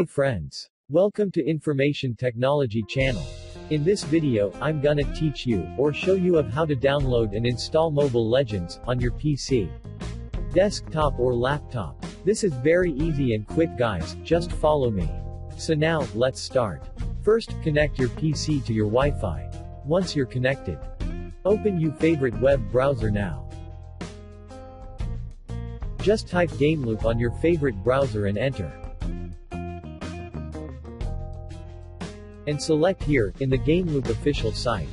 Hi friends. Welcome to Information Technology channel. In this video, I'm gonna teach you, or show you of how to download and install Mobile Legends, on your PC, desktop or laptop. This is very easy and quick guys, just follow me. So now, let's start. First, connect your PC to your Wi-Fi. Once you're connected, open your favorite web browser now. Just type GameLoop on your favorite browser and enter. And select here, in the GameLoop official site.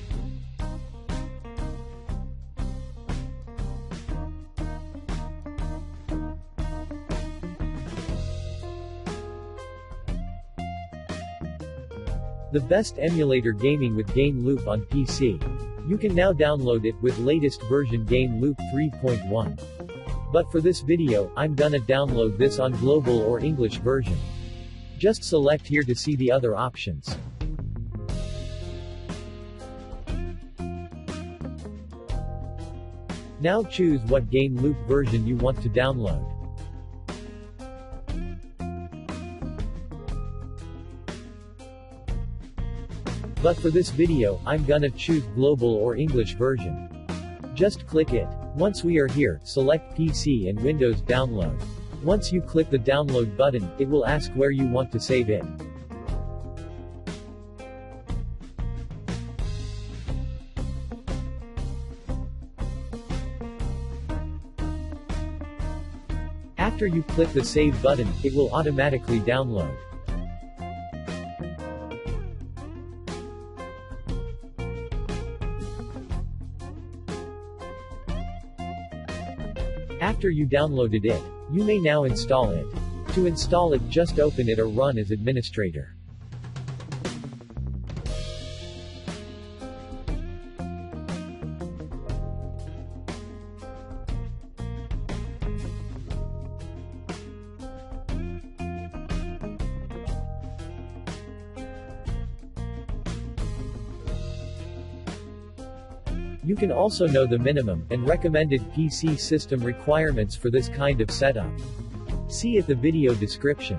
The best emulator gaming with Game Loop on PC. You can now download it with latest version Game Loop 3.1. But for this video, I'm gonna download this on global or English version. Just select here to see the other options. Now choose what game loop version you want to download. But for this video, I'm gonna choose global or English version. Just click it. Once we are here, select PC and Windows download. Once you click the download button, it will ask where you want to save it. After you click the save button, it will automatically download. After you downloaded it, you may now install it. To install it just open it or run as administrator. You can also know the minimum and recommended PC system requirements for this kind of setup. See at the video description.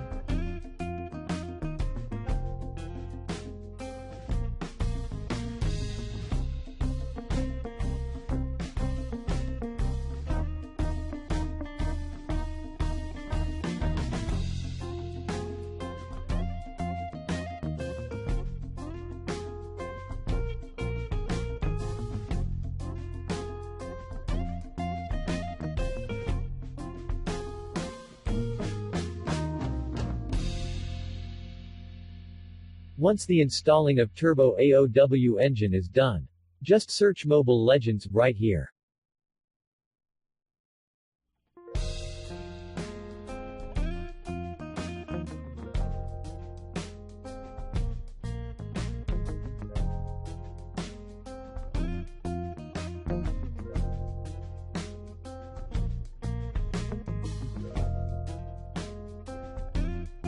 Once the installing of Turbo AOW engine is done, just search Mobile Legends right here.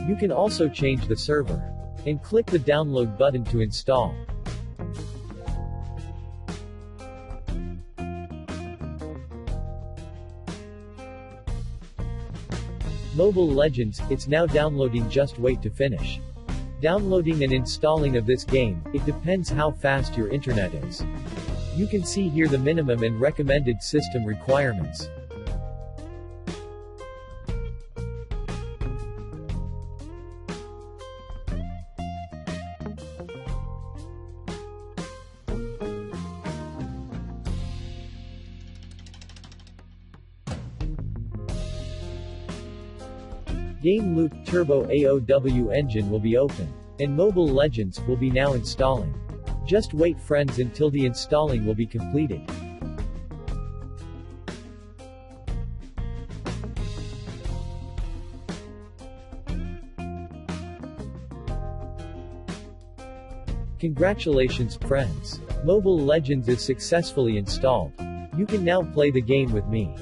You can also change the server and click the download button to install. Mobile Legends, it's now downloading just wait to finish. Downloading and installing of this game, it depends how fast your internet is. You can see here the minimum and recommended system requirements. GameLoop Turbo AOW engine will be open. And Mobile Legends will be now installing. Just wait friends until the installing will be completed. Congratulations friends. Mobile Legends is successfully installed. You can now play the game with me.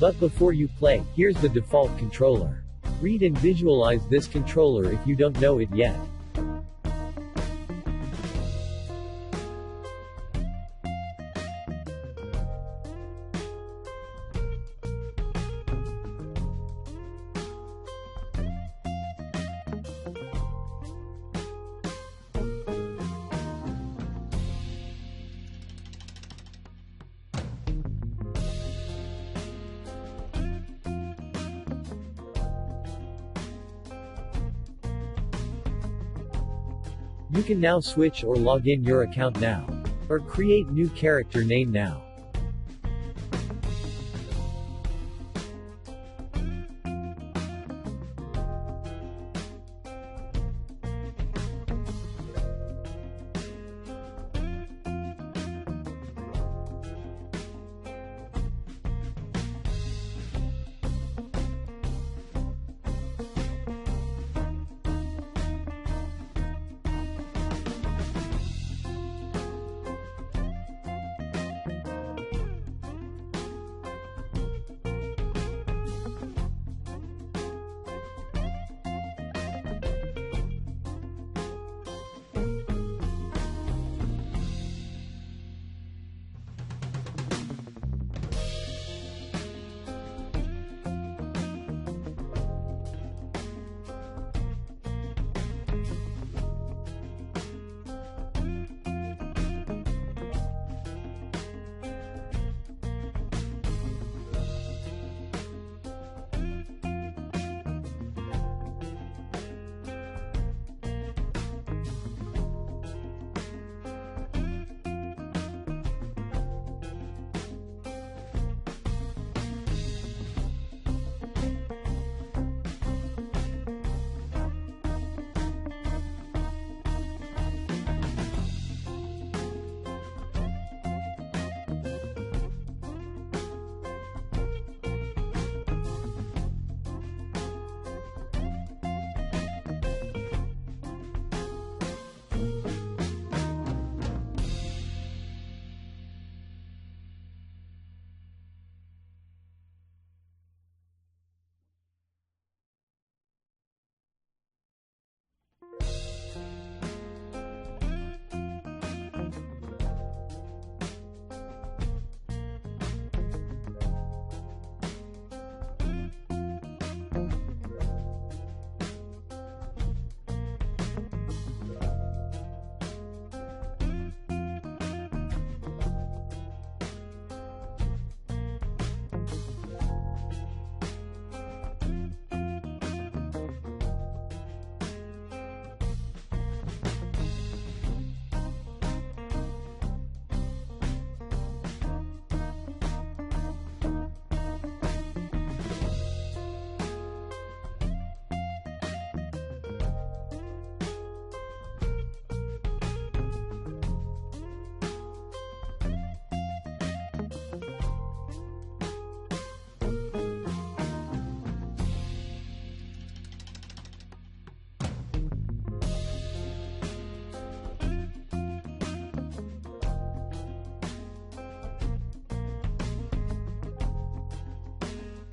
But before you play, here's the default controller. Read and visualize this controller if you don't know it yet. You can now switch or log in your account now. Or create new character name now.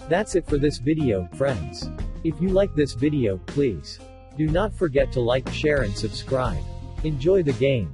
That's it for this video, friends. If you like this video, please do not forget to like, share and subscribe. Enjoy the game.